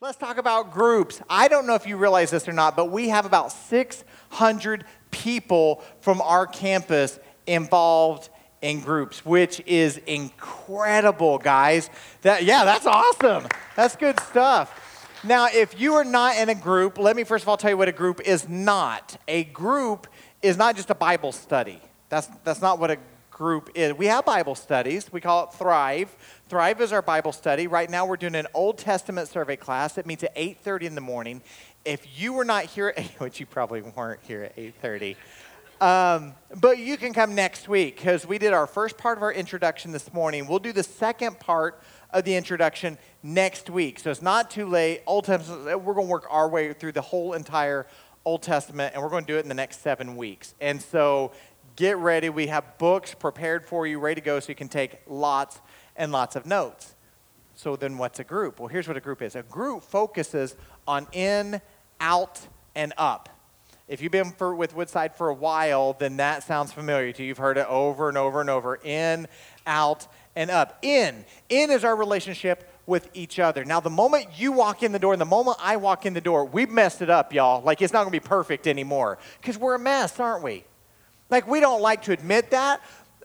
Let's talk about groups. I don't know if you realize this or not, but we have about 600 people from our campus involved in groups, which is incredible, guys. That yeah, that's awesome. That's good stuff. Now, if you are not in a group, let me first of all tell you what a group is not. A group is not just a Bible study. That's that's not what a group is. We have Bible studies. We call it Thrive. Thrive is our Bible study. Right now we're doing an Old Testament survey class. It meets at 8:30 in the morning. If you were not here, which you probably weren't here at 8:30, um, but you can come next week because we did our first part of our introduction this morning. We'll do the second part of the introduction next week. So it's not too late. Old Testament, we're going to work our way through the whole entire Old Testament, and we're going to do it in the next seven weeks. And so get ready. We have books prepared for you, ready to go, so you can take lots and lots of notes. So then what's a group? Well, here's what a group is. A group focuses on in, out, and up. If you've been for, with Woodside for a while, then that sounds familiar to you. You've heard it over and over and over. In, out, and up. In. In is our relationship with each other. Now, the moment you walk in the door and the moment I walk in the door, we've messed it up, y'all. Like it's not gonna be perfect anymore. Because we're a mess, aren't we? Like we don't like to admit that,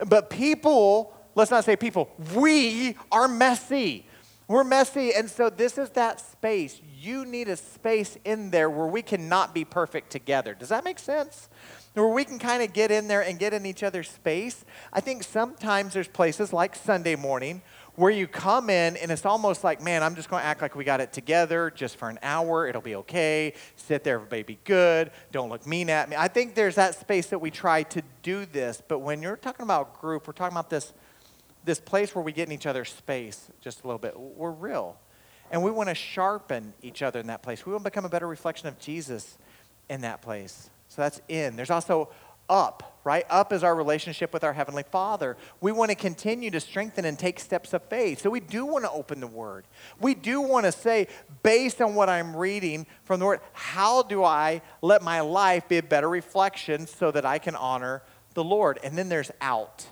but people let's not say people, we are messy. We're messy. And so this is that space. You need a space in there where we cannot be perfect together. Does that make sense? Where we can kind of get in there and get in each other's space. I think sometimes there's places like Sunday morning where you come in and it's almost like, man, I'm just going to act like we got it together just for an hour. It'll be okay. Sit there, everybody be good. Don't look mean at me. I think there's that space that we try to do this. But when you're talking about group, we're talking about this this place where we get in each other's space just a little bit. We're real. And we want to sharpen each other in that place. We want to become a better reflection of Jesus in that place. So that's in. There's also up, right? Up is our relationship with our Heavenly Father. We want to continue to strengthen and take steps of faith. So we do want to open the Word. We do want to say, based on what I'm reading from the Word, how do I let my life be a better reflection so that I can honor the Lord? And then there's out.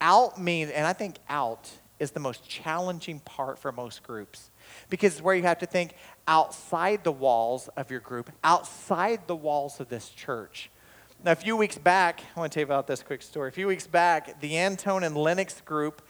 Out means, and I think out is the most challenging part for most groups because it's where you have to think outside the walls of your group, outside the walls of this church. Now, a few weeks back, I want to tell you about this quick story. A few weeks back, the Antone and Lennox group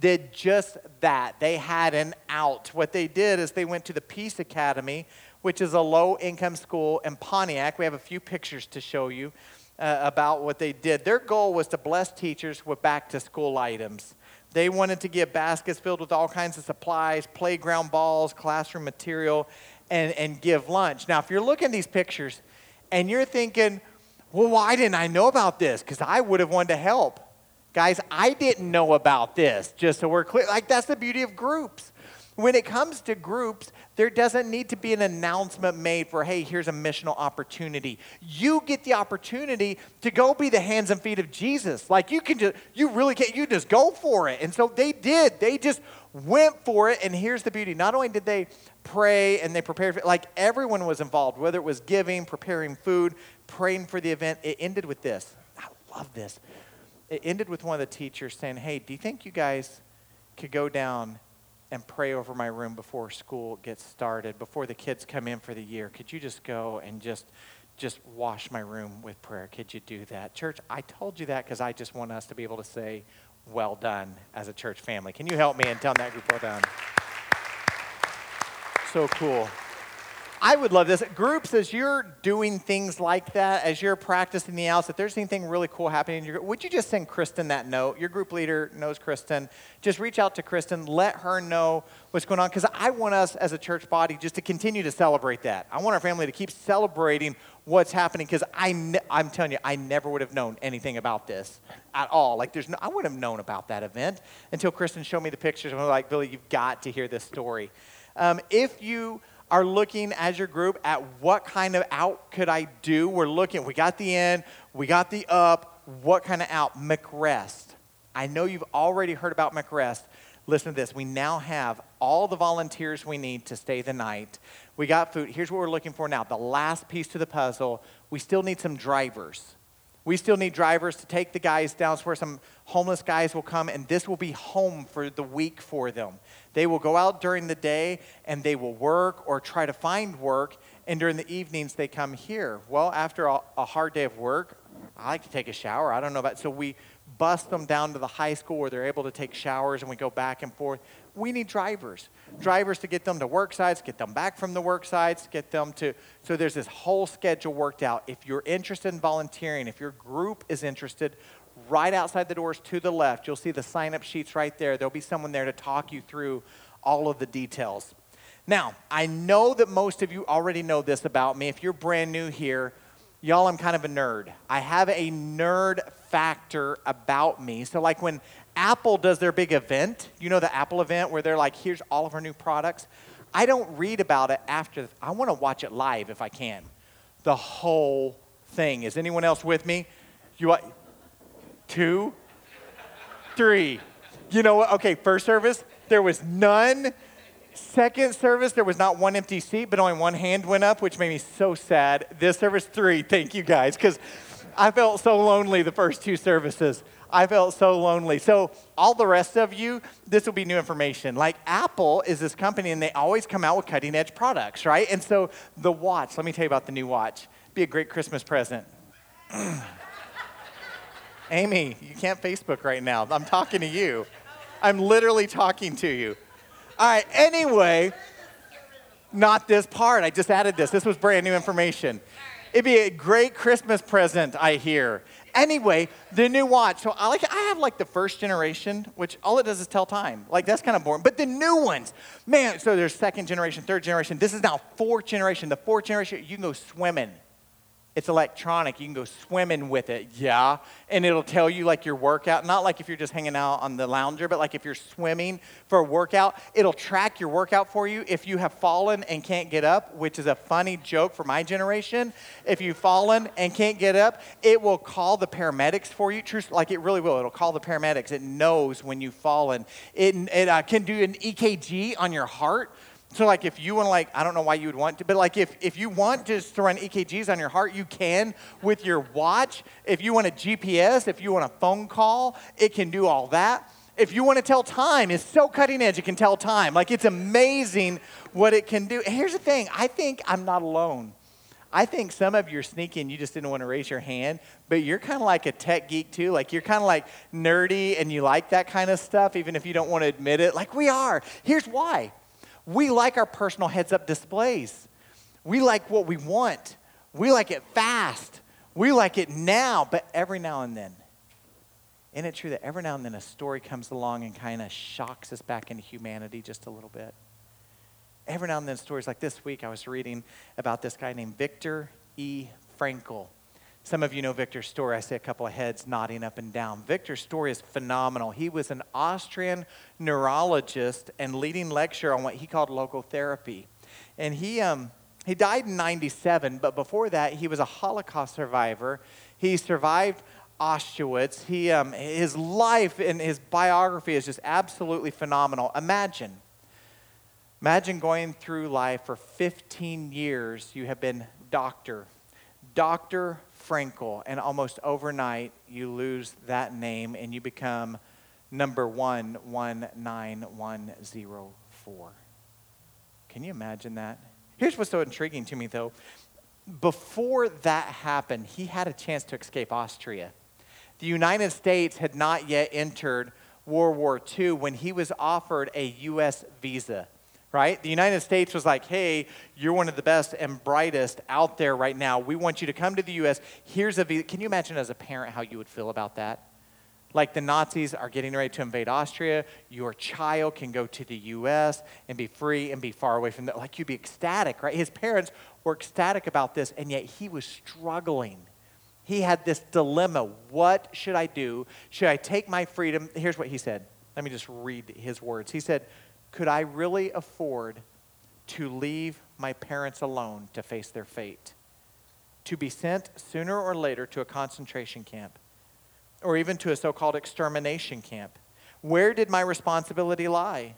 did just that. They had an out. What they did is they went to the Peace Academy, which is a low income school in Pontiac. We have a few pictures to show you uh, about what they did. Their goal was to bless teachers with back to school items. They wanted to get baskets filled with all kinds of supplies, playground balls, classroom material, and, and give lunch. Now, if you're looking at these pictures and you're thinking, well, why didn't I know about this? Because I would have wanted to help. Guys, I didn't know about this, just so we're clear. Like, that's the beauty of groups. When it comes to groups, there doesn't need to be an announcement made for, hey, here's a missional opportunity. You get the opportunity to go be the hands and feet of Jesus. Like you can just, you really can't, you just go for it. And so they did. They just went for it. And here's the beauty. Not only did they pray and they prepared, like everyone was involved, whether it was giving, preparing food, praying for the event. It ended with this. I love this. It ended with one of the teachers saying, hey, do you think you guys could go down and pray over my room before school gets started, before the kids come in for the year. Could you just go and just just wash my room with prayer? Could you do that? Church, I told you that because I just want us to be able to say, well done as a church family. Can you help me and tell that group well done? So cool. I would love this. Groups, as you're doing things like that, as you're practicing the outs, if there's anything really cool happening in your group, would you just send Kristen that note? Your group leader knows Kristen. Just reach out to Kristen, let her know what's going on, because I want us as a church body just to continue to celebrate that. I want our family to keep celebrating what's happening, because ne- I'm telling you, I never would have known anything about this at all. Like, there's no, I wouldn't have known about that event until Kristen showed me the pictures, and I'm like, Billy, you've got to hear this story. Um, if you are looking as your group at what kind of out could I do. We're looking, we got the in, we got the up, what kind of out? MCREST. I know you've already heard about MCREST. Listen to this. We now have all the volunteers we need to stay the night. We got food. Here's what we're looking for now. The last piece to the puzzle. We still need some drivers. We still need drivers to take the guys down where some homeless guys will come, and this will be home for the week for them. They will go out during the day and they will work or try to find work, and during the evenings they come here. Well, after a, a hard day of work, I like to take a shower. I don't know about so we bus them down to the high school where they're able to take showers and we go back and forth. We need drivers. Drivers to get them to work sites, get them back from the work sites, get them to. So there's this whole schedule worked out. If you're interested in volunteering, if your group is interested, right outside the doors to the left, you'll see the sign up sheets right there. There'll be someone there to talk you through all of the details. Now, I know that most of you already know this about me. If you're brand new here, y'all, I'm kind of a nerd. I have a nerd factor about me. So, like when Apple does their big event, you know, the Apple event where they're like, here's all of our new products. I don't read about it after, I want to watch it live if I can. The whole thing. Is anyone else with me? You, want two, three. You know what? Okay, first service, there was none Second service, there was not one empty seat, but only one hand went up, which made me so sad. This service, three. Thank you guys, because I felt so lonely the first two services. I felt so lonely. So, all the rest of you, this will be new information. Like, Apple is this company, and they always come out with cutting edge products, right? And so, the watch, let me tell you about the new watch. Be a great Christmas present. Amy, you can't Facebook right now. I'm talking to you. I'm literally talking to you. All right, anyway, not this part. I just added this. This was brand new information. It'd be a great Christmas present, I hear. Anyway, the new watch. So I like I have like the first generation, which all it does is tell time. Like that's kind of boring. But the new ones, man, so there's second generation, third generation. This is now fourth generation. The fourth generation, you can go swimming. It's electronic. You can go swimming with it, yeah. And it'll tell you like your workout, not like if you're just hanging out on the lounger, but like if you're swimming for a workout, it'll track your workout for you. If you have fallen and can't get up, which is a funny joke for my generation, if you've fallen and can't get up, it will call the paramedics for you. True, like it really will. It'll call the paramedics. It knows when you've fallen. It, it uh, can do an EKG on your heart so like if you want to like, I don't know why you would want to, but like if, if you want just to run EKGs on your heart, you can with your watch. If you want a GPS, if you want a phone call, it can do all that. If you want to tell time, it's so cutting edge, it can tell time. Like it's amazing what it can do. Here's the thing, I think I'm not alone. I think some of you are sneaking, you just didn't want to raise your hand, but you're kind of like a tech geek too. Like you're kind of like nerdy and you like that kind of stuff, even if you don't want to admit it. Like we are. Here's why we like our personal heads up displays. We like what we want. We like it fast. We like it now, but every now and then. Isn't it true that every now and then a story comes along and kind of shocks us back into humanity just a little bit? Every now and then, stories like this week, I was reading about this guy named Viktor E. Frankl. Some of you know Viktor's story. I see a couple of heads nodding up and down. Viktor's story is phenomenal. He was an Austrian neurologist and leading lecturer on what he called logotherapy. And he, um, he died in 97, but before that, he was a Holocaust survivor. He survived Auschwitz. He, um, his life and his biography is just absolutely phenomenal. Imagine. Imagine going through life for 15 years. You have been doctor, doctor, Frankl, and almost overnight you lose that name and you become number 119104. Can you imagine that? Here's what's so intriguing to me though. Before that happened, he had a chance to escape Austria. The United States had not yet entered World War II when he was offered a U.S. visa right? The United States was like, hey, you're one of the best and brightest out there right now. We want you to come to the U.S. Here's a visa. Can you imagine as a parent how you would feel about that? Like the Nazis are getting ready to invade Austria. Your child can go to the U.S. and be free and be far away from that. Like you'd be ecstatic, right? His parents were ecstatic about this, and yet he was struggling. He had this dilemma. What should I do? Should I take my freedom? Here's what he said. Let me just read his words. He said, could I really afford to leave my parents alone to face their fate? To be sent sooner or later to a concentration camp or even to a so called extermination camp? Where did my responsibility lie?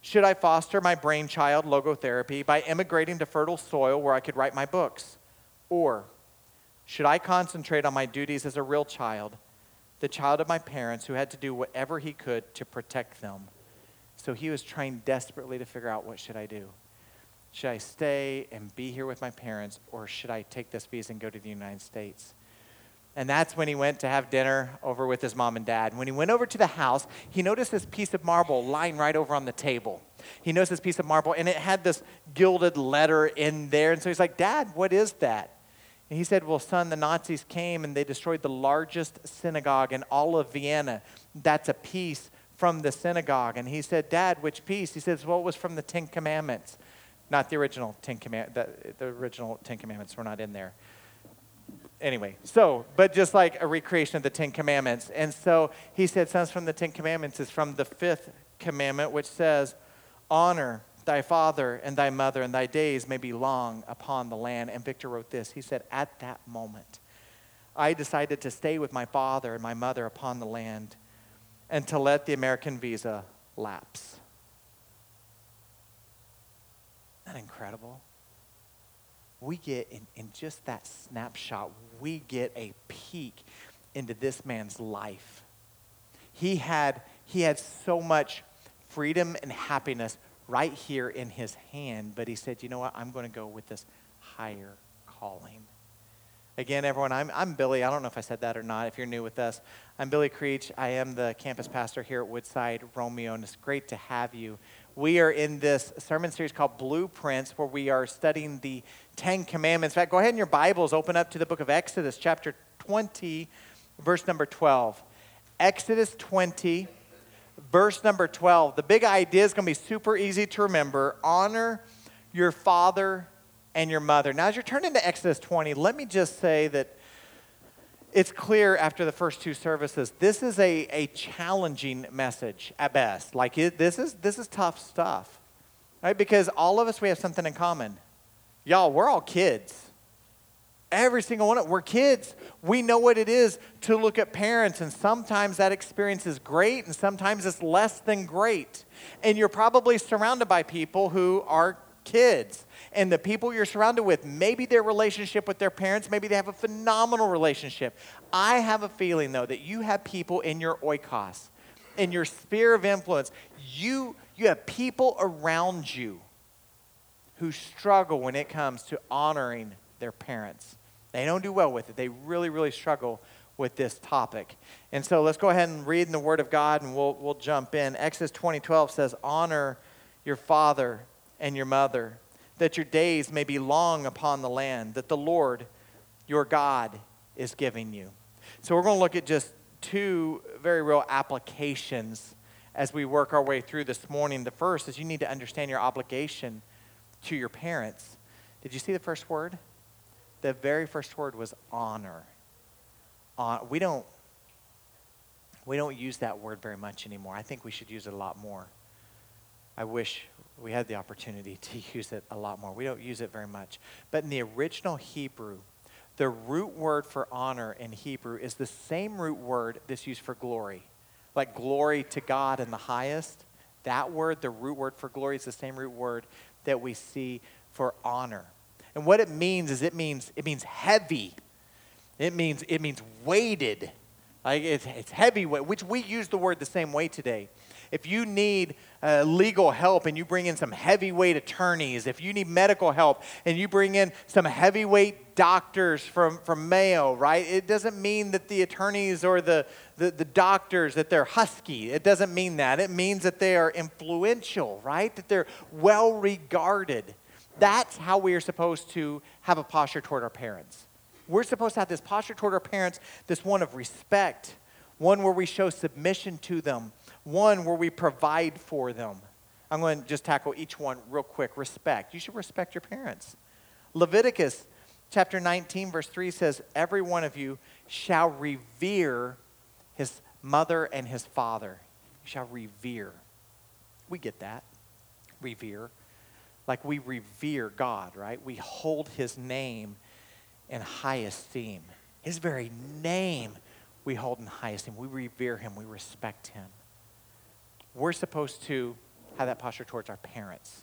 Should I foster my brainchild logotherapy by immigrating to fertile soil where I could write my books? Or Should I concentrate on my duties as a real child, the child of my parents who had to do whatever he could to protect them? So he was trying desperately to figure out what should I do? Should I stay and be here with my parents, or should I take this visa and go to the United States? And that's when he went to have dinner over with his mom and dad. When he went over to the house, he noticed this piece of marble lying right over on the table. He noticed this piece of marble, and it had this gilded letter in there. And so he's like, Dad, what is that? And he said, Well, son, the Nazis came and they destroyed the largest synagogue in all of Vienna. That's a piece from the synagogue. And he said, Dad, which piece? He says, Well, it was from the Ten Commandments. Not the original Ten Commandments. The, the original Ten Commandments were not in there anyway, so, but just like a recreation of the Ten Commandments. And so he said, Sons from the Ten Commandments is from the fifth commandment, which says, Honor thy father and thy mother, and thy days may be long upon the land. And Viktor wrote this. He said, At that moment, I decided to stay with my father and my mother upon the land and to let the American visa lapse. Isn't that incredible? we get in, in just that snapshot, we get a peek into this man's life. He had, he had so much freedom and happiness right here in his hand, but he said, you know what? I'm going to go with this higher calling. Again, everyone, I'm, I'm Billy. I don't know if I said that or not. If you're new with us, I'm Billy Creech. I am the campus pastor here at Woodside Romeo, and it's great to have you. We are in this sermon series called Blueprints, where we are studying the Ten Commandments. In fact, go ahead in your Bibles, open up to the book of Exodus, chapter 20, verse number 12. Exodus 20, verse number 12. The big idea is going to be super easy to remember. Honor your father and your mother. Now, as you're turning to Exodus 20, let me just say that it's clear after the first two services, this is a, a challenging message at best. Like, it, this, is, this is tough stuff, right? Because all of us, we have something in common. Y'all, we're all kids. Every single one of us, we're kids. We know what it is to look at parents, and sometimes that experience is great, and sometimes it's less than great. And you're probably surrounded by people who are kids and the people you're surrounded with, maybe their relationship with their parents, maybe they have a phenomenal relationship. I have a feeling, though, that you have people in your oikos, in your sphere of influence. You, you have people around you who struggle when it comes to honoring their parents. They don't do well with it. They really, really struggle with this topic. And so let's go ahead and read in the Word of God and we'll, we'll jump in. Exodus 20 12 says, Honor your father and your mother that your days may be long upon the land that the Lord your God is giving you. So, we're going to look at just two very real applications as we work our way through this morning. The first is you need to understand your obligation to your parents. Did you see the first word? The very first word was honor. Uh, we don't we don't use that word very much anymore. I think we should use it a lot more. I wish we had the opportunity to use it a lot more. We don't use it very much. But in the original Hebrew, the root word for honor in Hebrew is the same root word that's used for glory. Like glory to God in the highest. That word, the root word for glory, is the same root word that we see for honor. And what it means is it means it means heavy. It means it means weighted. Like it's, it's heavy, which we use the word the same way today if you need uh, legal help and you bring in some heavyweight attorneys, if you need medical help and you bring in some heavyweight doctors from, from Mayo, right? It doesn't mean that the attorneys or the, the, the doctors that they're husky. It doesn't mean that. It means that they are influential, right? That they're well regarded. That's how we are supposed to have a posture toward our parents. We're supposed to have this posture toward our parents, this one of respect, one where we show submission to them, one where we provide for them. I'm going to just tackle each one real quick. Respect. You should respect your parents. Leviticus chapter 19, verse 3 says, Every one of you shall revere his mother and his father. You shall revere. We get that. Revere. Like we revere God, right? We hold his name in high esteem. His very name we hold in high esteem. We revere him. We respect him we're supposed to have that posture towards our parents,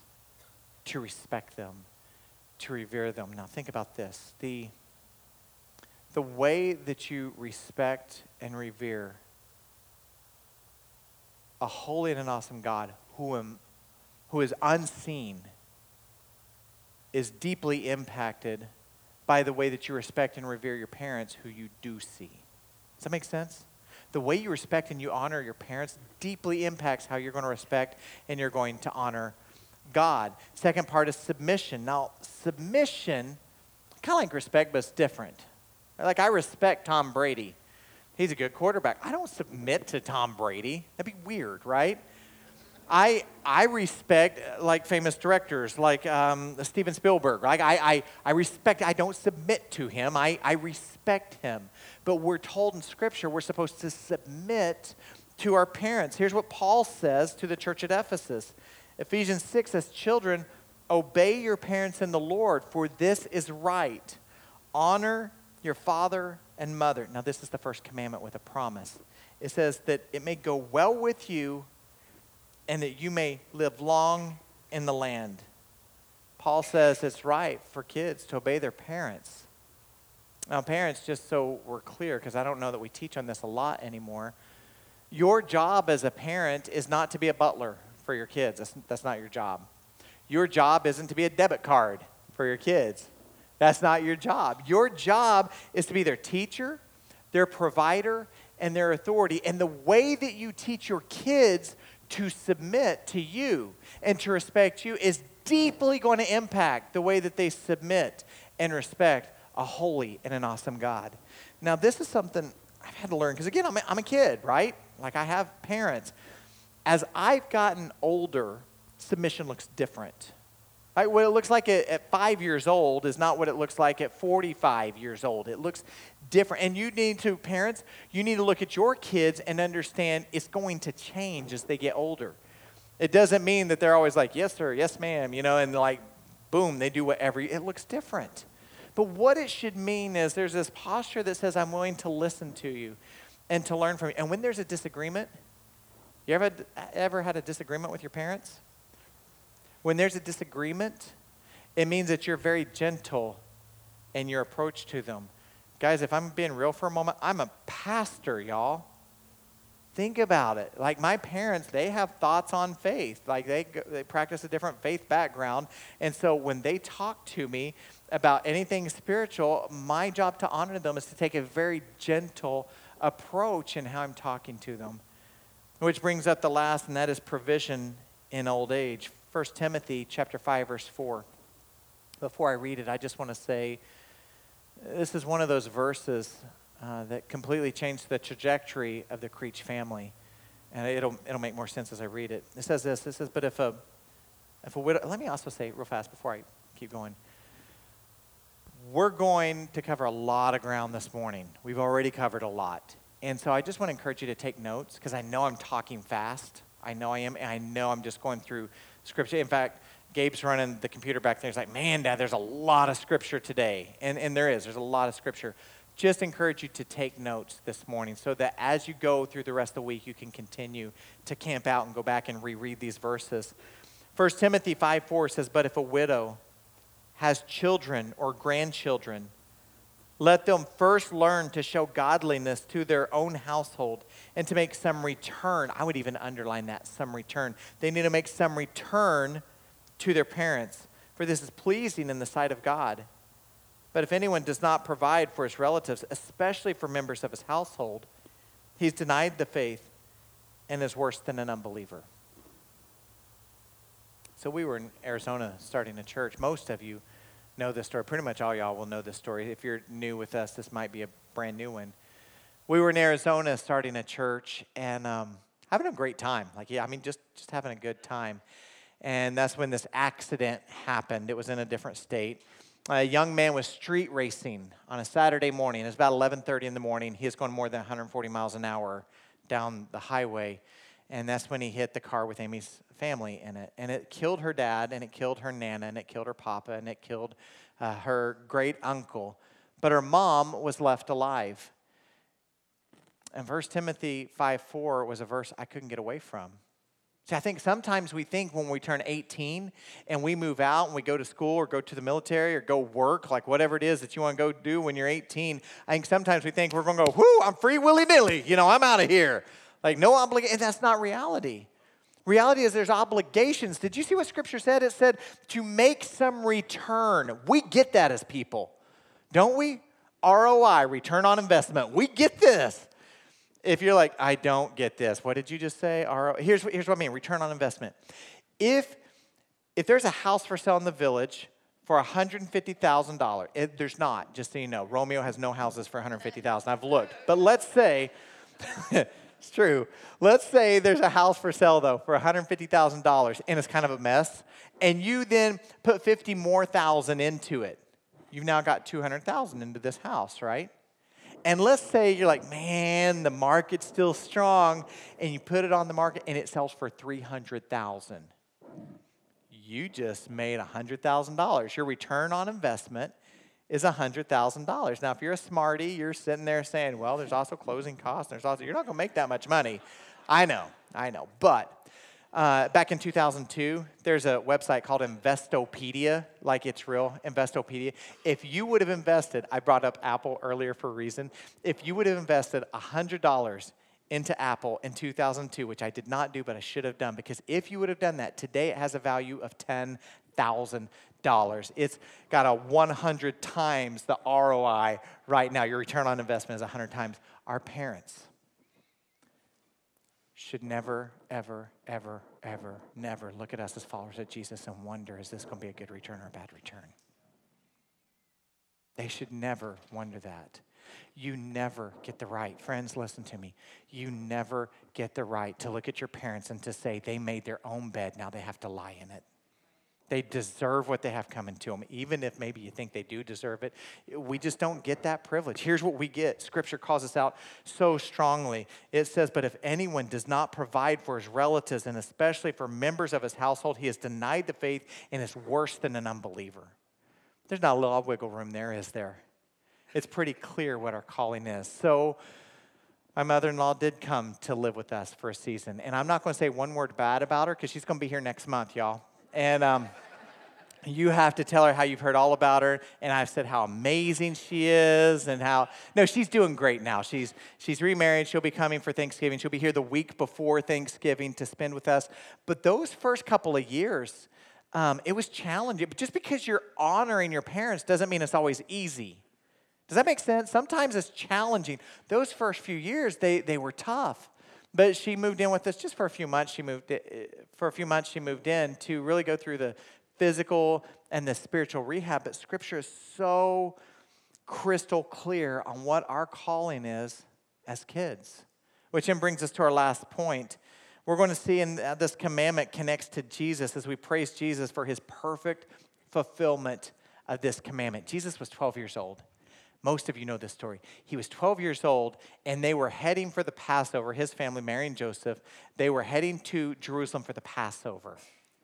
to respect them, to revere them. Now, think about this. The, the way that you respect and revere a holy and an awesome God who, am, who is unseen is deeply impacted by the way that you respect and revere your parents who you do see. Does that make sense? The way you respect and you honor your parents deeply impacts how you're going to respect and you're going to honor God. Second part is submission. Now, submission, kind of like respect, but it's different. Like, I respect Tom Brady. He's a good quarterback. I don't submit to Tom Brady. That'd be weird, right? I, I respect like famous directors like um, Steven Spielberg. Like I, I, I respect, I don't submit to him, I, I respect him. But we're told in Scripture we're supposed to submit to our parents. Here's what Paul says to the church at Ephesus Ephesians 6 says, Children, obey your parents in the Lord, for this is right. Honor your father and mother. Now, this is the first commandment with a promise. It says that it may go well with you and that you may live long in the land. Paul says it's right for kids to obey their parents. Now, parents, just so we're clear, because I don't know that we teach on this a lot anymore, your job as a parent is not to be a butler for your kids. That's, that's not your job. Your job isn't to be a debit card for your kids. That's not your job. Your job is to be their teacher, their provider, and their authority. And the way that you teach your kids to submit to you and to respect you is deeply going to impact the way that they submit and respect a holy and an awesome God. Now, this is something I've had to learn because, again, I'm a, I'm a kid, right? Like, I have parents. As I've gotten older, submission looks different. Right? What it looks like at, at five years old is not what it looks like at 45 years old. It looks different. And you need to, parents, you need to look at your kids and understand it's going to change as they get older. It doesn't mean that they're always like, yes, sir, yes, ma'am, you know, and like, boom, they do whatever. It looks different. But what it should mean is there's this posture that says, I'm willing to listen to you and to learn from you. And when there's a disagreement, you ever, ever had a disagreement with your parents? When there's a disagreement, it means that you're very gentle in your approach to them. Guys, if I'm being real for a moment, I'm a pastor, y'all. Think about it. Like my parents, they have thoughts on faith. Like they, they practice a different faith background. And so when they talk to me about anything spiritual, my job to honor them is to take a very gentle approach in how I'm talking to them. Which brings up the last, and that is provision in old age. 1 Timothy chapter 5 verse 4. Before I read it, I just want to say this is one of those verses uh, that completely changed the trajectory of the Creech family. And it'll, it'll make more sense as I read it. It says this. It says, but if a, if a widow, let me also say real fast before I keep going. We're going to cover a lot of ground this morning. We've already covered a lot. And so I just want to encourage you to take notes because I know I'm talking fast. I know I am. And I know I'm just going through scripture. In fact, Gabe's running the computer back there. He's like, man, Dad, there's a lot of scripture today. And, and there is, there's a lot of scripture. Just encourage you to take notes this morning so that as you go through the rest of the week, you can continue to camp out and go back and reread these verses. 1 Timothy 5 4 says, But if a widow has children or grandchildren, let them first learn to show godliness to their own household and to make some return. I would even underline that some return. They need to make some return to their parents, for this is pleasing in the sight of God. But if anyone does not provide for his relatives, especially for members of his household, he's denied the faith and is worse than an unbeliever. So we were in Arizona starting a church. Most of you know this story. Pretty much all y'all will know this story. If you're new with us, this might be a brand new one. We were in Arizona starting a church and um, having a great time. Like, yeah, I mean, just, just having a good time. And that's when this accident happened. It was in a different state. A young man was street racing on a Saturday morning. It was about 11:30 in the morning. He was going more than 140 miles an hour down the highway, and that's when he hit the car with Amy's family in it. And it killed her dad, and it killed her nana, and it killed her papa, and it killed uh, her great uncle. But her mom was left alive. And 1 Timothy 5 4 was a verse I couldn't get away from. See, I think sometimes we think when we turn 18 and we move out and we go to school or go to the military or go work, like whatever it is that you want to go do when you're 18, I think sometimes we think we're going to go, whoo, I'm free willy nilly. You know, I'm out of here. Like, no obligation. That's not reality. Reality is there's obligations. Did you see what scripture said? It said to make some return. We get that as people, don't we? ROI, return on investment. We get this if you're like, I don't get this, what did you just say? Here's, here's what I mean return on investment. If, if there's a house for sale in the village for $150,000, there's not, just so you know. Romeo has no houses for 150,000. I've looked. But let's say, it's true. Let's say there's a house for sale, though, for $150,000 and it's kind of a mess, and you then put 50 more thousand into it. You've now got 200,000 into this house, right? And let's say you're like, man, the market's still strong, and you put it on the market and it sells for 300,000. You just made $100,000. Your return on investment is $100,000. Now, if you're a smarty, you're sitting there saying, well, there's also closing costs. There's also, you're not going to make that much money. I know, I know. But uh, back in 2002, there's a website called Investopedia, like it's real, Investopedia. If you would have invested, I brought up Apple earlier for a reason. If you would have invested $100 into Apple in 2002, which I did not do, but I should have done, because if you would have done that, today it has a value of $10,000. It's got a 100 times the ROI right now. Your return on investment is 100 times. Our parents, should never, ever, ever, ever, never look at us as followers of Jesus and wonder, is this going to be a good return or a bad return? They should never wonder that. You never get the right, friends, listen to me. You never get the right to look at your parents and to say they made their own bed, now they have to lie in it. They deserve what they have coming to them, even if maybe you think they do deserve it. We just don't get that privilege. Here's what we get Scripture calls us out so strongly. It says, But if anyone does not provide for his relatives, and especially for members of his household, he has denied the faith and is worse than an unbeliever. There's not a little wiggle room there, is there? It's pretty clear what our calling is. So, my mother in law did come to live with us for a season. And I'm not going to say one word bad about her because she's going to be here next month, y'all. And um, you have to tell her how you've heard all about her. And I've said how amazing she is and how, no, she's doing great now. She's, she's remarried. She'll be coming for Thanksgiving. She'll be here the week before Thanksgiving to spend with us. But those first couple of years, um, it was challenging. But just because you're honoring your parents doesn't mean it's always easy. Does that make sense? Sometimes it's challenging. Those first few years, they, they were tough. But she moved in with us just for a few months. She moved in, for a few months. She moved in to really go through the physical and the spiritual rehab. But Scripture is so crystal clear on what our calling is as kids, which then brings us to our last point. We're going to see in uh, this commandment connects to Jesus as we praise Jesus for his perfect fulfillment of this commandment. Jesus was 12 years old. Most of you know this story. He was 12 years old, and they were heading for the Passover. His family, Mary and Joseph, they were heading to Jerusalem for the Passover,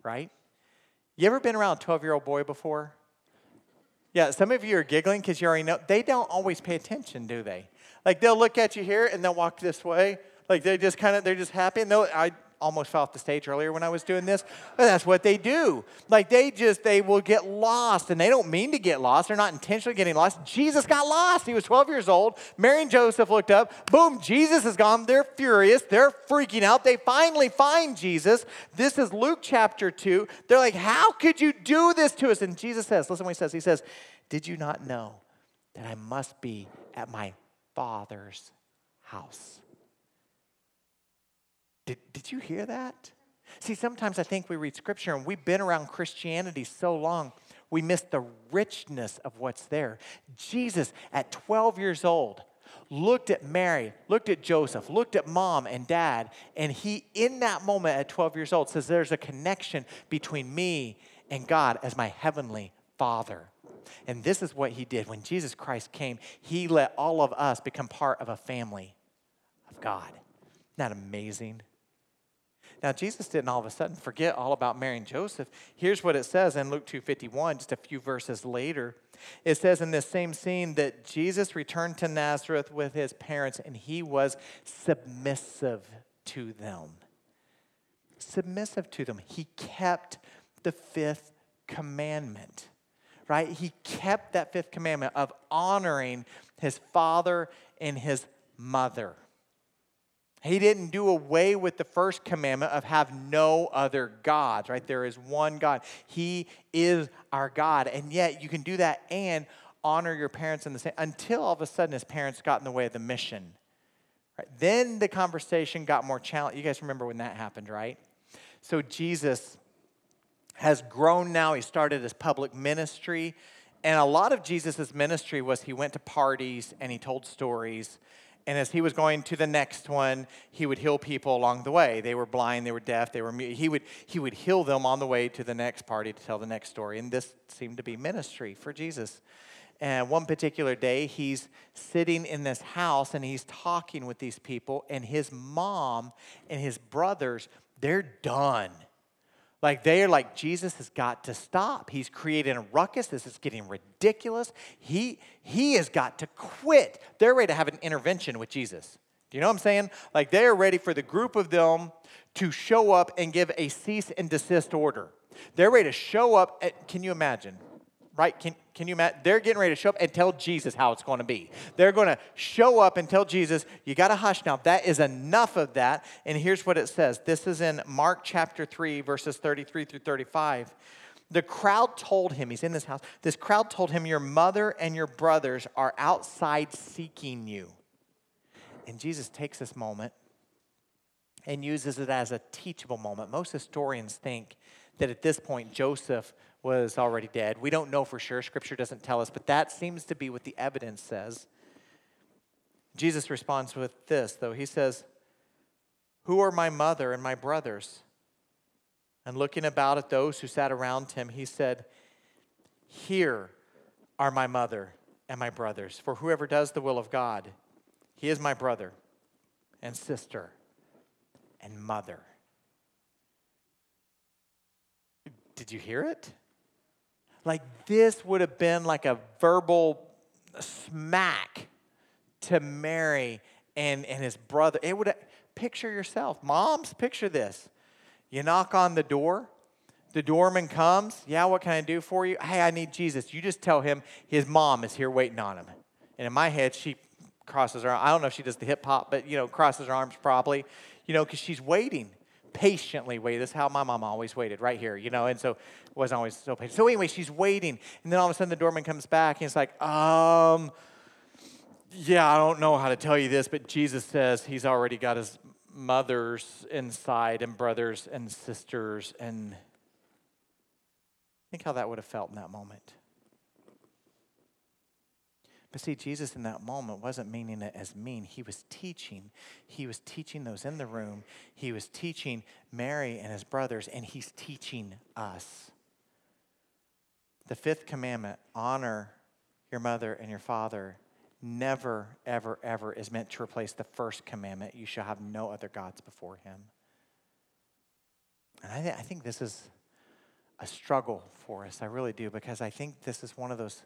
right? You ever been around a 12 year old boy before? Yeah, some of you are giggling because you already know. They don't always pay attention, do they? Like they'll look at you here and they'll walk this way. Like they just kind of, they're just happy. And they'll, I, almost fell off the stage earlier when I was doing this. But that's what they do. Like they just, they will get lost and they don't mean to get lost. They're not intentionally getting lost. Jesus got lost. He was 12 years old. Mary and Joseph looked up. Boom, Jesus is gone. They're furious. They're freaking out. They finally find Jesus. This is Luke chapter 2. They're like, How could you do this to us? And Jesus says, Listen what he says. He says, Did you not know that I must be at my Father's house? Did, did you hear that? See, sometimes I think we read scripture and we've been around Christianity so long, we miss the richness of what's there. Jesus, at 12 years old, looked at Mary, looked at Joseph, looked at mom and dad, and he, in that moment at 12 years old, says, There's a connection between me and God as my heavenly Father. And this is what he did. When Jesus Christ came, he let all of us become part of a family of God. Isn't that amazing? Now, Jesus didn't all of a sudden forget all about Mary and Joseph. Here's what it says in Luke 2:51, just a few verses later. It says in this same scene that Jesus returned to Nazareth with his parents and he was submissive to them. submissive to them. He kept the fifth commandment, right? He kept that fifth commandment of honoring his father and his mother. He didn't do away with the first commandment of have no other gods, right? There is one God. He is our God. And yet you can do that and honor your parents in the same until all of a sudden his parents got in the way of the mission. Right? Then the conversation got more challenging. You guys remember when that happened, right? So Jesus has grown now. He started his public ministry. And a lot of Jesus' ministry was he went to parties and he told stories and as he was going to the next one, he would heal people along the way. They were blind, they were deaf, they were mute. He would, he would heal them on the way to the next party to tell the next story. And this seemed to be ministry for Jesus. And one particular day, he's sitting in this house and he's talking with these people, and his mom and his brothers, they're done. Like they're like, Jesus has got to stop. He's creating a ruckus. This is getting ridiculous. He, he has got to quit. They're ready to have an intervention with Jesus. Do you know what I'm saying? Like they are ready for the group of them to show up and give a cease and desist order. They're ready to show up. At, can you imagine? Right? Can, can you imagine? They're getting ready to show up and tell Jesus how it's going to be. They're going to show up and tell Jesus, you got to hush now. That is enough of that. And here's what it says this is in Mark chapter 3, verses 33 through 35. The crowd told him, he's in this house, this crowd told him, Your mother and your brothers are outside seeking you. And Jesus takes this moment and uses it as a teachable moment. Most historians think that at this point Joseph was already dead. We don't know for sure. Scripture doesn't tell us, but that seems to be what the evidence says. Jesus responds with this, though. He says, Who are my mother and my brothers? And looking about at those who sat around him, he said, Here are my mother and my brothers. For whoever does the will of God, he is my brother and sister and mother. Did you hear it? Like this would have been like a verbal smack to Mary and, and his brother. It would picture yourself. Moms, picture this. You knock on the door, the doorman comes. Yeah, what can I do for you? Hey, I need Jesus. You just tell him his mom is here waiting on him. And in my head, she crosses her I don't know if she does the hip hop, but you know, crosses her arms probably, you know, because she's waiting patiently waited. This is how my mom always waited, right here, you know, and so wasn't always so patient. So anyway, she's waiting, and then all of a sudden the doorman comes back, and it's like, um, yeah, I don't know how to tell you this, but Jesus says he's already got his mothers inside and brothers and sisters, and think how that would have felt in that moment. But see, Jesus in that moment wasn't meaning it as mean. He was teaching. He was teaching those in the room. He was teaching Mary and his brothers, and he's teaching us. The fifth commandment honor your mother and your father never, ever, ever is meant to replace the first commandment you shall have no other gods before him. And I, th- I think this is a struggle for us. I really do, because I think this is one of those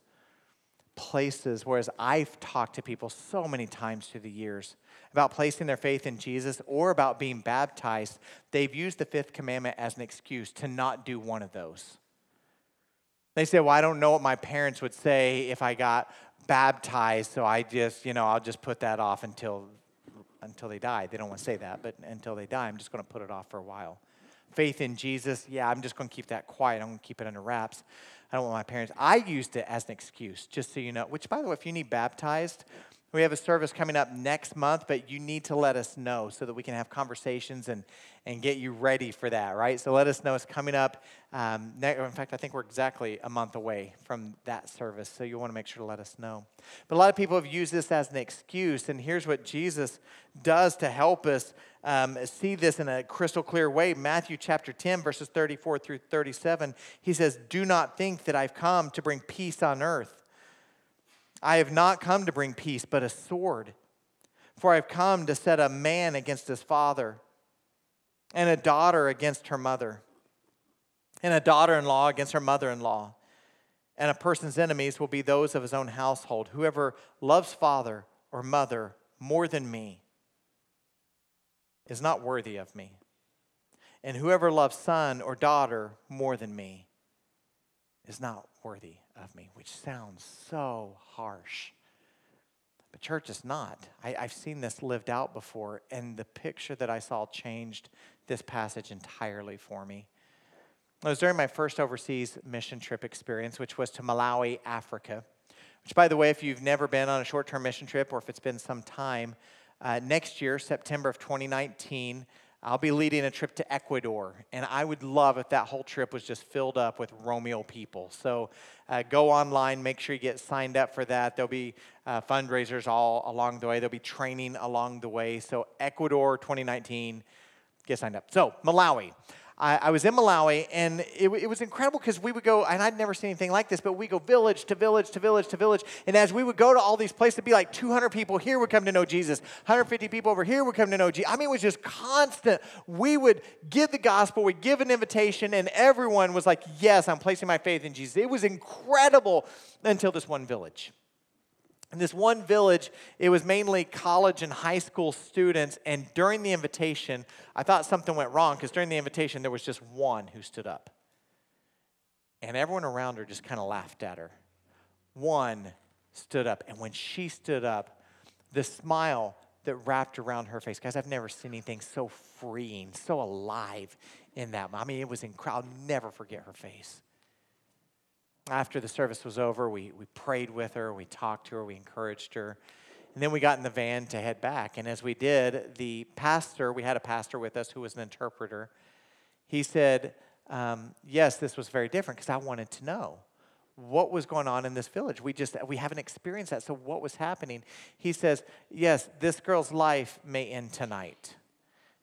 places, whereas I've talked to people so many times through the years about placing their faith in Jesus or about being baptized, they've used the fifth commandment as an excuse to not do one of those. They say, Well, I don't know what my parents would say if I got baptized, so I just, you know, I'll just put that off until until they die. They don't want to say that, but until they die, I'm just going to put it off for a while faith in Jesus, yeah, I'm just going to keep that quiet. I'm going to keep it under wraps. I don't want my parents. I used it as an excuse, just so you know. Which, by the way, if you need baptized, we have a service coming up next month, but you need to let us know so that we can have conversations and, and get you ready for that, right? So let us know it's coming up. Um, in fact, I think we're exactly a month away from that service, so you want to make sure to let us know. But a lot of people have used this as an excuse, and here's what Jesus does to help us um, see this in a crystal clear way. Matthew chapter 10, verses 34 through 37, he says, Do not think that I've come to bring peace on earth. I have not come to bring peace, but a sword. For I have come to set a man against his father, and a daughter against her mother, and a daughter in law against her mother in law. And a person's enemies will be those of his own household. Whoever loves father or mother more than me is not worthy of me. And whoever loves son or daughter more than me is not worthy of me, which sounds so harsh. But church is not. I, have seen this lived out before, and the picture that I saw changed this passage entirely for me. It was during my first overseas mission trip experience, which was to Malawi, Africa. Which, by the way, if you've never been on a short term mission trip or if it's been some time, uh, next year, September of 2019, I'll be leading a trip to Ecuador, and I would love if that whole trip was just filled up with Romeo people. So uh, go online, make sure you get signed up for that. There'll be uh, fundraisers all along the way, there'll be training along the way. So, Ecuador 2019, get signed up. So, Malawi. I, I was in Malawi, and it, it was incredible because we would go, and I'd never seen anything like this, but we go village to village to village to village. And as we would go to all these places, it'd be like 200 people here would come to know Jesus, 150 people over here would come to know Jesus. I mean, it was just constant. We would give the gospel, we'd give an invitation, and everyone was like, Yes, I'm placing my faith in Jesus. It was incredible until this one village. In this one village, it was mainly college and high school students. And during the invitation, I thought something went wrong because during the invitation, there was just one who stood up. And everyone around her just kind of laughed at her. One stood up. And when she stood up, the smile that wrapped around her face, guys, I've never seen anything so freeing, so alive in that. I mean, it was incredible. I'll never forget her face after the service was over, we, we prayed with her, we talked to her, we encouraged her. And then we got in the van to head back. And as we did, the pastor, we had a pastor with us who was an interpreter, he said, um, Yes, this was very different because I wanted to know what was going on in this village. We just, we haven't experienced that. So what was happening? He says, Yes, this girl's life may end tonight.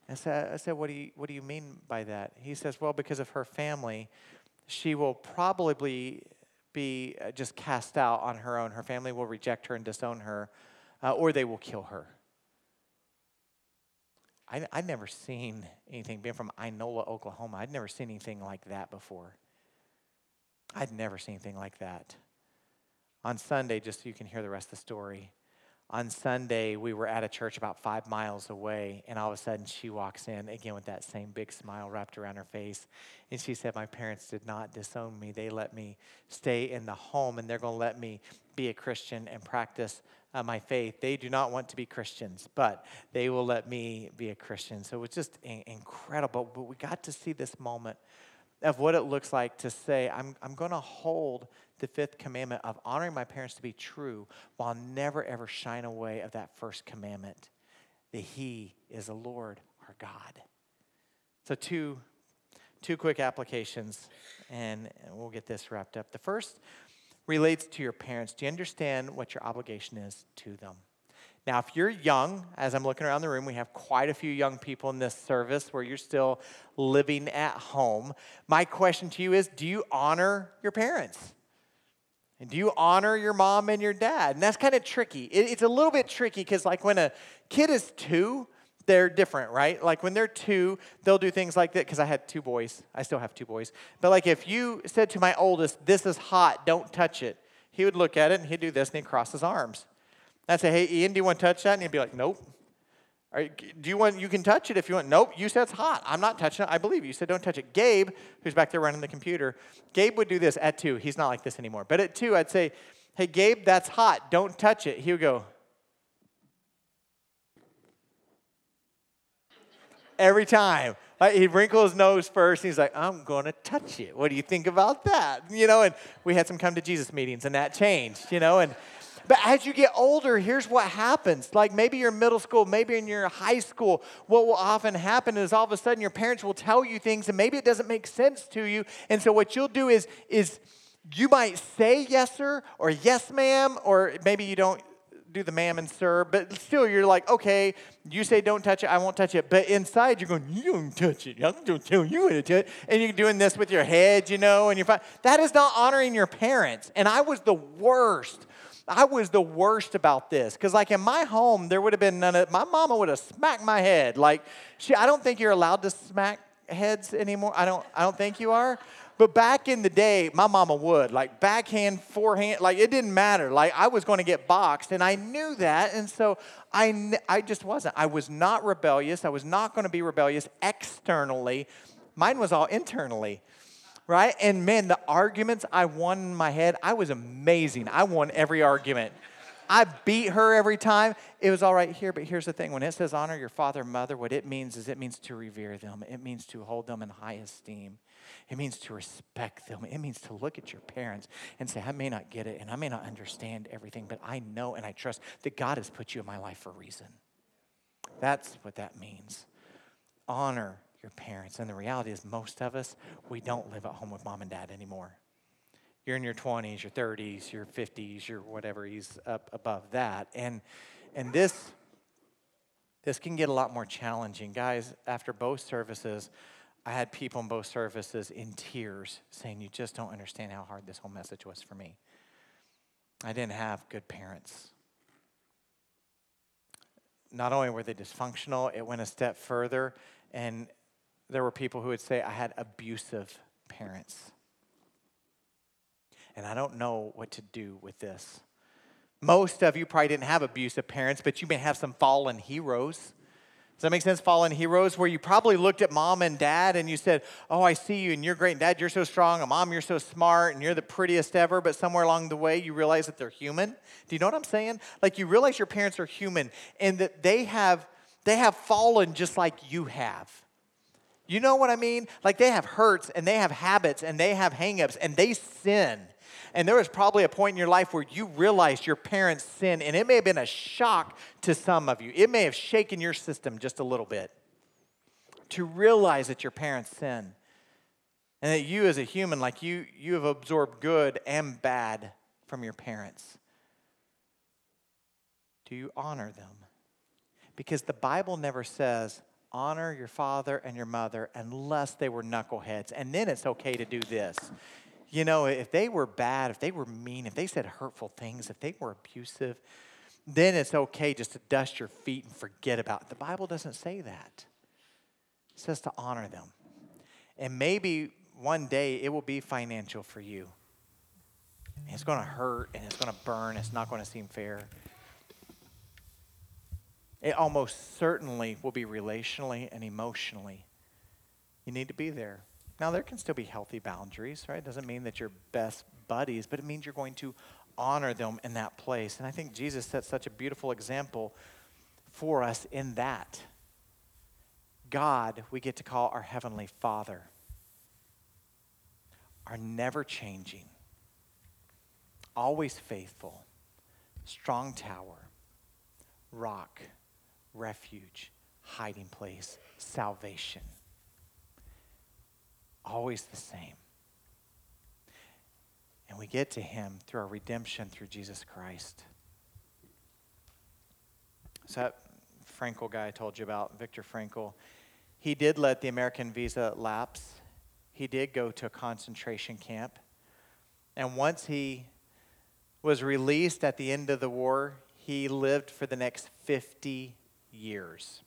I said, I said what, do you, what do you mean by that? He says, Well, because of her family, she will probably be uh, just cast out on her own. Her family will reject her and disown her, uh, or they will kill her. I, I'd never seen anything, being from Inola, Oklahoma, I'd never seen anything like that before. I'd never seen anything like that. On Sunday, just so you can hear the rest of the story, on Sunday, we were at a church about five miles away, and all of a sudden she walks in again with that same big smile wrapped around her face. And she said, My parents did not disown me. They let me stay in the home, and they're going to let me be a Christian and practice uh, my faith. They do not want to be Christians, but they will let me be a Christian. So it was just incredible. But we got to see this moment of what it looks like to say, I'm, I'm going to hold the fifth commandment of honoring my parents to be true while never ever shying away of that first commandment that He is the Lord our God. So, two, two quick applications, and we'll get this wrapped up. The first relates to your parents. Do you understand what your obligation is to them? Now, if you're young, as I'm looking around the room, we have quite a few young people in this service where you're still living at home. My question to you is do you honor your parents? And do you honor your mom and your dad? And that's kind of tricky. It, it's a little bit tricky because, like, when a kid is two, they're different, right? Like, when they're two, they'll do things like that. Because I had two boys. I still have two boys. But, like, if you said to my oldest, This is hot, don't touch it, he would look at it and he'd do this and he'd cross his arms. I'd say, Hey, Ian, do you want to touch that? And he'd be like, Nope. Right, do you want, you can touch it if you want. Nope, you said it's hot. I'm not touching it. I believe you. You said don't touch it. Gabe, who's back there running the computer, Gabe would do this at two. He's not like this anymore. But at two, I'd say, hey, Gabe, that's hot. Don't touch it. He would go, every time. He'd wrinkle his nose first. And he's like, I'm going to touch it. What do you think about that? You know, and we had some come to Jesus meetings, and that changed, you know, and but as you get older, here's what happens. Like maybe you're in middle school, maybe in your high school, what will often happen is all of a sudden your parents will tell you things and maybe it doesn't make sense to you. And so what you'll do is is you might say yes sir or yes ma'am or maybe you don't do the ma'am and sir, but still you're like, okay, you say don't touch it, I won't touch it. But inside you're going, you don't touch it. I'm going to tell you to touch it. And you're doing this with your head, you know, and you're fine. That is not honoring your parents. And I was the worst I was the worst about this because, like in my home, there would have been none of. My mama would have smacked my head. Like she, I don't think you're allowed to smack heads anymore. I don't. I don't think you are. But back in the day, my mama would like backhand, forehand, like it didn't matter. Like I was going to get boxed, and I knew that, and so I, I just wasn't. I was not rebellious. I was not going to be rebellious externally. Mine was all internally, right? And man, the arguments I won in my head, I was amazing. I won every argument. I beat her every time. It was all right here, but here's the thing when it says honor your father and mother, what it means is it means to revere them, it means to hold them in high esteem. It means to respect them. It means to look at your parents and say, I may not get it and I may not understand everything, but I know and I trust that God has put you in my life for a reason. That's what that means. Honor your parents. And the reality is, most of us, we don't live at home with mom and dad anymore you're in your 20s, your 30s, your 50s, your whatever, he's up above that. And, and this, this can get a lot more challenging. Guys, after both services, I had people in both services in tears saying, You just don't understand how hard this whole message was for me. I didn't have good parents. Not only were they dysfunctional, it went a step further, and there were people who would say I had abusive parents and I don't know what to do with this. Most of you probably didn't have abusive parents, but you may have some fallen heroes. Does that make sense? Fallen heroes, where you probably looked at mom and dad and you said, Oh, I see you and you're great. And dad, you're so strong. And mom, you're so smart and you're the prettiest ever. But somewhere along the way, you realize that they're human. Do you know what I'm saying? Like you realize your parents are human and that they have, they have fallen just like you have. You know what I mean? Like they have hurts and they have habits and they have hangups and they sin. And there was probably a point in your life where you realized your parents' sin, and it may have been a shock to some of you. It may have shaken your system just a little bit to realize that your parents' sin. And that you, as a human, like you, you have absorbed good and bad from your parents. Do you honor them? Because the Bible never says, honor your father and your mother unless they were knuckleheads. And then it's okay to do this. You know, if they were bad, if they were mean, if they said hurtful things, if they were abusive, then it's okay just to dust your feet and forget about it. The Bible doesn't say that. It says to honor them. And maybe one day it will be financial for you. It's going to hurt and it's going to burn. It's not going to seem fair. It almost certainly will be relationally and emotionally. You need to be there. Now, there can still be healthy boundaries, right? It doesn't mean that you're best buddies, but it means you're going to honor them in that place. And I think Jesus set such a beautiful example for us in that. God, we get to call our Heavenly Father, our never changing, always faithful, strong tower, rock, refuge, hiding place, salvation always the same. And we get to him through our redemption through Jesus Christ. So that Frankl guy I told you about, Viktor Frankl, he did let the American visa lapse. He did go to a concentration camp. And once he was released at the end of the war, he lived for the next 50 years.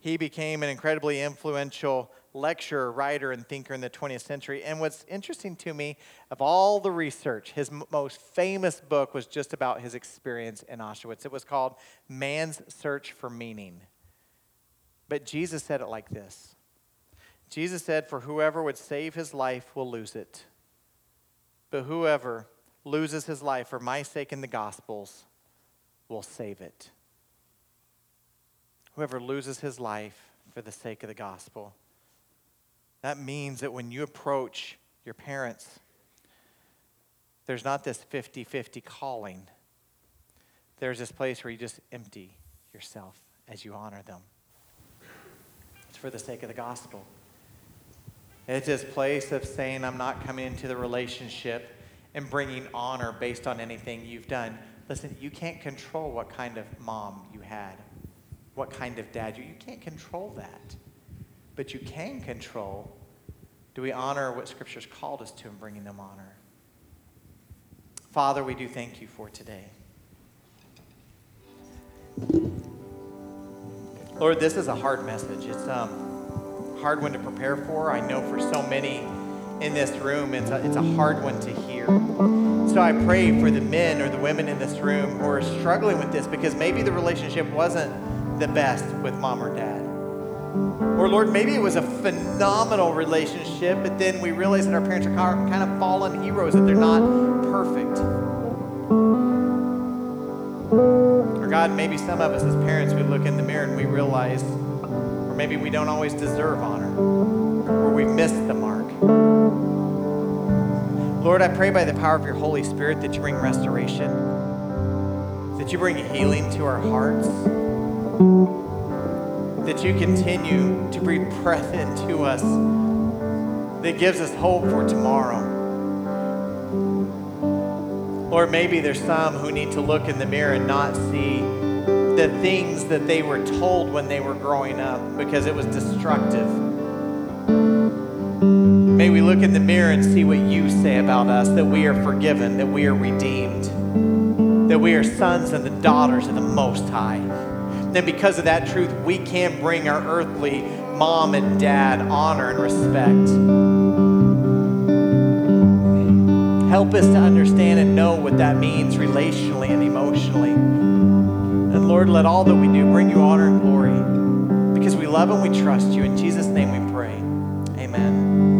He became an incredibly influential lecturer, writer, and thinker in the 20th century. And what's interesting to me, of all the research, his m- most famous book was just about his experience in Auschwitz. It was called Man's Search for Meaning. But Jesus said it like this Jesus said, For whoever would save his life will lose it. But whoever loses his life for my sake in the Gospels will save it. Whoever loses his life for the sake of the gospel. That means that when you approach your parents, there's not this 50 50 calling. There's this place where you just empty yourself as you honor them. It's for the sake of the gospel. It's this place of saying, I'm not coming into the relationship and bringing honor based on anything you've done. Listen, you can't control what kind of mom you had what kind of dad you you can't control that but you can control do we honor what scripture's called us to in bringing them honor father we do thank you for today lord this is a hard message it's um hard one to prepare for i know for so many in this room. It's a, it's a hard one to hear. So I pray for the men or the women in this room who are struggling with this because maybe the relationship wasn't the best with mom or dad. Or Lord, maybe it was a phenomenal relationship, but then we realize that our parents are kind of fallen heroes, that they're not perfect. Or God, maybe some of us as parents, we look in the mirror and we realize, or maybe we don't always deserve honor, or we've missed the mark. Lord, I pray by the power of your Holy Spirit that you bring restoration, that you bring healing to our hearts, that you continue to breathe breath into us that gives us hope for tomorrow. Or maybe there's some who need to look in the mirror and not see the things that they were told when they were growing up because it was destructive. May we look in the mirror and see what you say about us that we are forgiven, that we are redeemed, that we are sons and the daughters of the Most High. Then, because of that truth, we can bring our earthly mom and dad honor and respect. Help us to understand and know what that means relationally and emotionally. And Lord, let all that we do bring you honor and glory because we love and we trust you. In Jesus' name we pray. Amen.